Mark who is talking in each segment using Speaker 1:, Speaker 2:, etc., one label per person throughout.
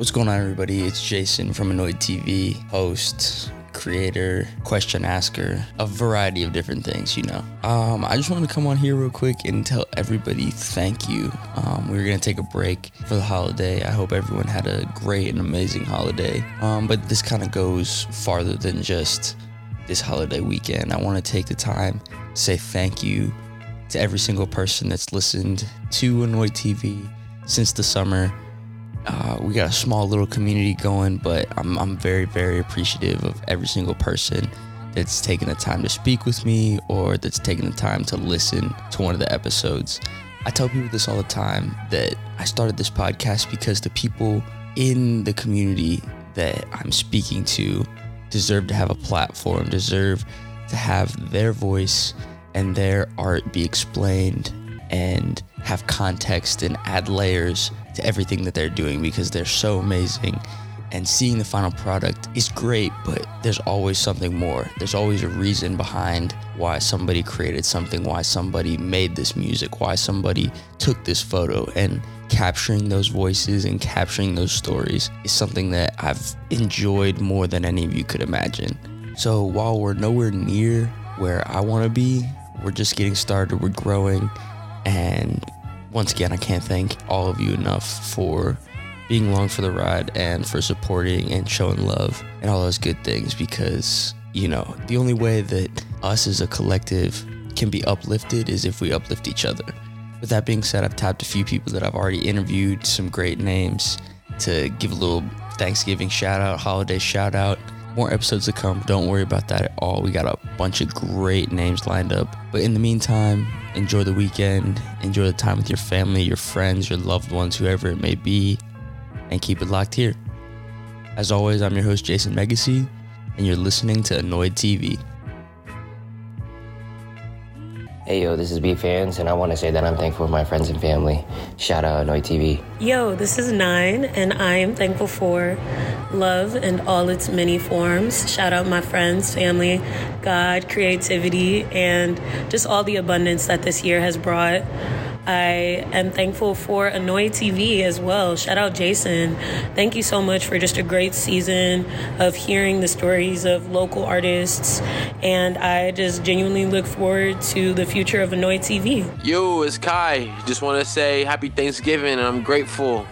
Speaker 1: What's going on, everybody? It's Jason from Annoyed TV, host, creator, question asker, a variety of different things, you know. Um, I just wanted to come on here real quick and tell everybody thank you. Um, we are going to take a break for the holiday. I hope everyone had a great and amazing holiday. Um, but this kind of goes farther than just this holiday weekend. I want to take the time to say thank you to every single person that's listened to Annoyed TV since the summer. Uh, we got a small little community going, but I'm, I'm very, very appreciative of every single person that's taken the time to speak with me or that's taken the time to listen to one of the episodes. I tell people this all the time that I started this podcast because the people in the community that I'm speaking to deserve to have a platform, deserve to have their voice and their art be explained and have context and add layers to everything that they're doing because they're so amazing. And seeing the final product is great, but there's always something more. There's always a reason behind why somebody created something, why somebody made this music, why somebody took this photo. And capturing those voices and capturing those stories is something that I've enjoyed more than any of you could imagine. So while we're nowhere near where I want to be, we're just getting started, we're growing. And once again, I can't thank all of you enough for being along for the ride and for supporting and showing love and all those good things because, you know, the only way that us as a collective can be uplifted is if we uplift each other. With that being said, I've tapped a few people that I've already interviewed, some great names to give a little Thanksgiving shout out, holiday shout out. More episodes to come. Don't worry about that at all. We got a bunch of great names lined up. But in the meantime, enjoy the weekend, enjoy the time with your family, your friends, your loved ones, whoever it may be, and keep it locked here. As always, I'm your host, Jason Megacy, and you're listening to Annoyed TV.
Speaker 2: Hey yo, this is B Fans, and I want to say that I'm thankful for my friends and family. Shout out Annoy TV.
Speaker 3: Yo, this is Nine, and I am thankful for love and all its many forms. Shout out my friends, family, God, creativity, and just all the abundance that this year has brought. I am thankful for Annoy TV as well. Shout out Jason. Thank you so much for just a great season of hearing the stories of local artists. And I just genuinely look forward to the future of Annoy TV.
Speaker 4: Yo, it's Kai. Just want to say happy Thanksgiving. And I'm grateful.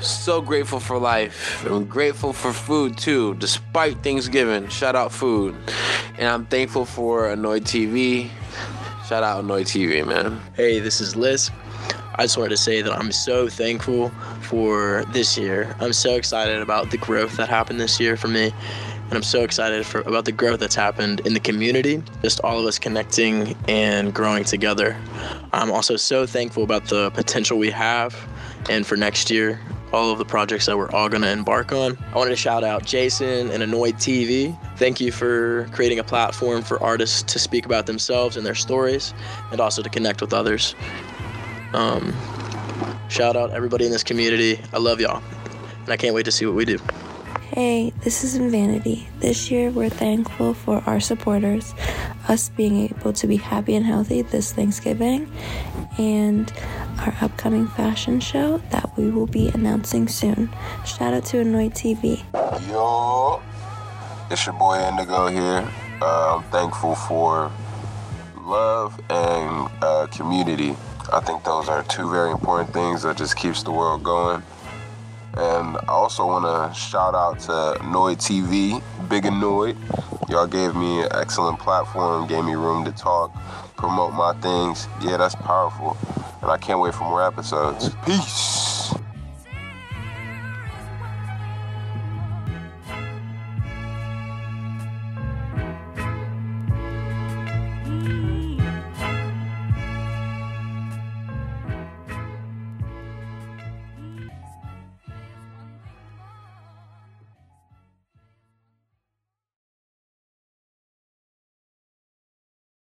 Speaker 4: So grateful for life. I'm grateful for food too, despite Thanksgiving. Shout out food. And I'm thankful for Annoy TV. Shout out Annoy TV, man.
Speaker 5: Hey, this is Liz. I just wanted to say that I'm so thankful for this year. I'm so excited about the growth that happened this year for me. And I'm so excited for about the growth that's happened in the community, just all of us connecting and growing together. I'm also so thankful about the potential we have and for next year all of the projects that we're all going to embark on. I wanted to shout out Jason and Annoyed TV. Thank you for creating a platform for artists to speak about themselves and their stories and also to connect with others. Um, shout out everybody in this community. I love y'all. And I can't wait to see what we do.
Speaker 6: Hey, this is in Vanity. This year, we're thankful for our supporters, us being able to be happy and healthy this Thanksgiving, and our upcoming fashion show that we will be announcing soon. Shout out to Annoyed TV.
Speaker 7: Yo, it's your boy Indigo here. Uh, I'm thankful for love and uh, community. I think those are two very important things that just keeps the world going. And I also want to shout out to Annoyed TV, Big Annoyed. Y'all gave me an excellent platform, gave me room to talk, promote my things. Yeah, that's powerful. And I can't wait for more episodes. Peace.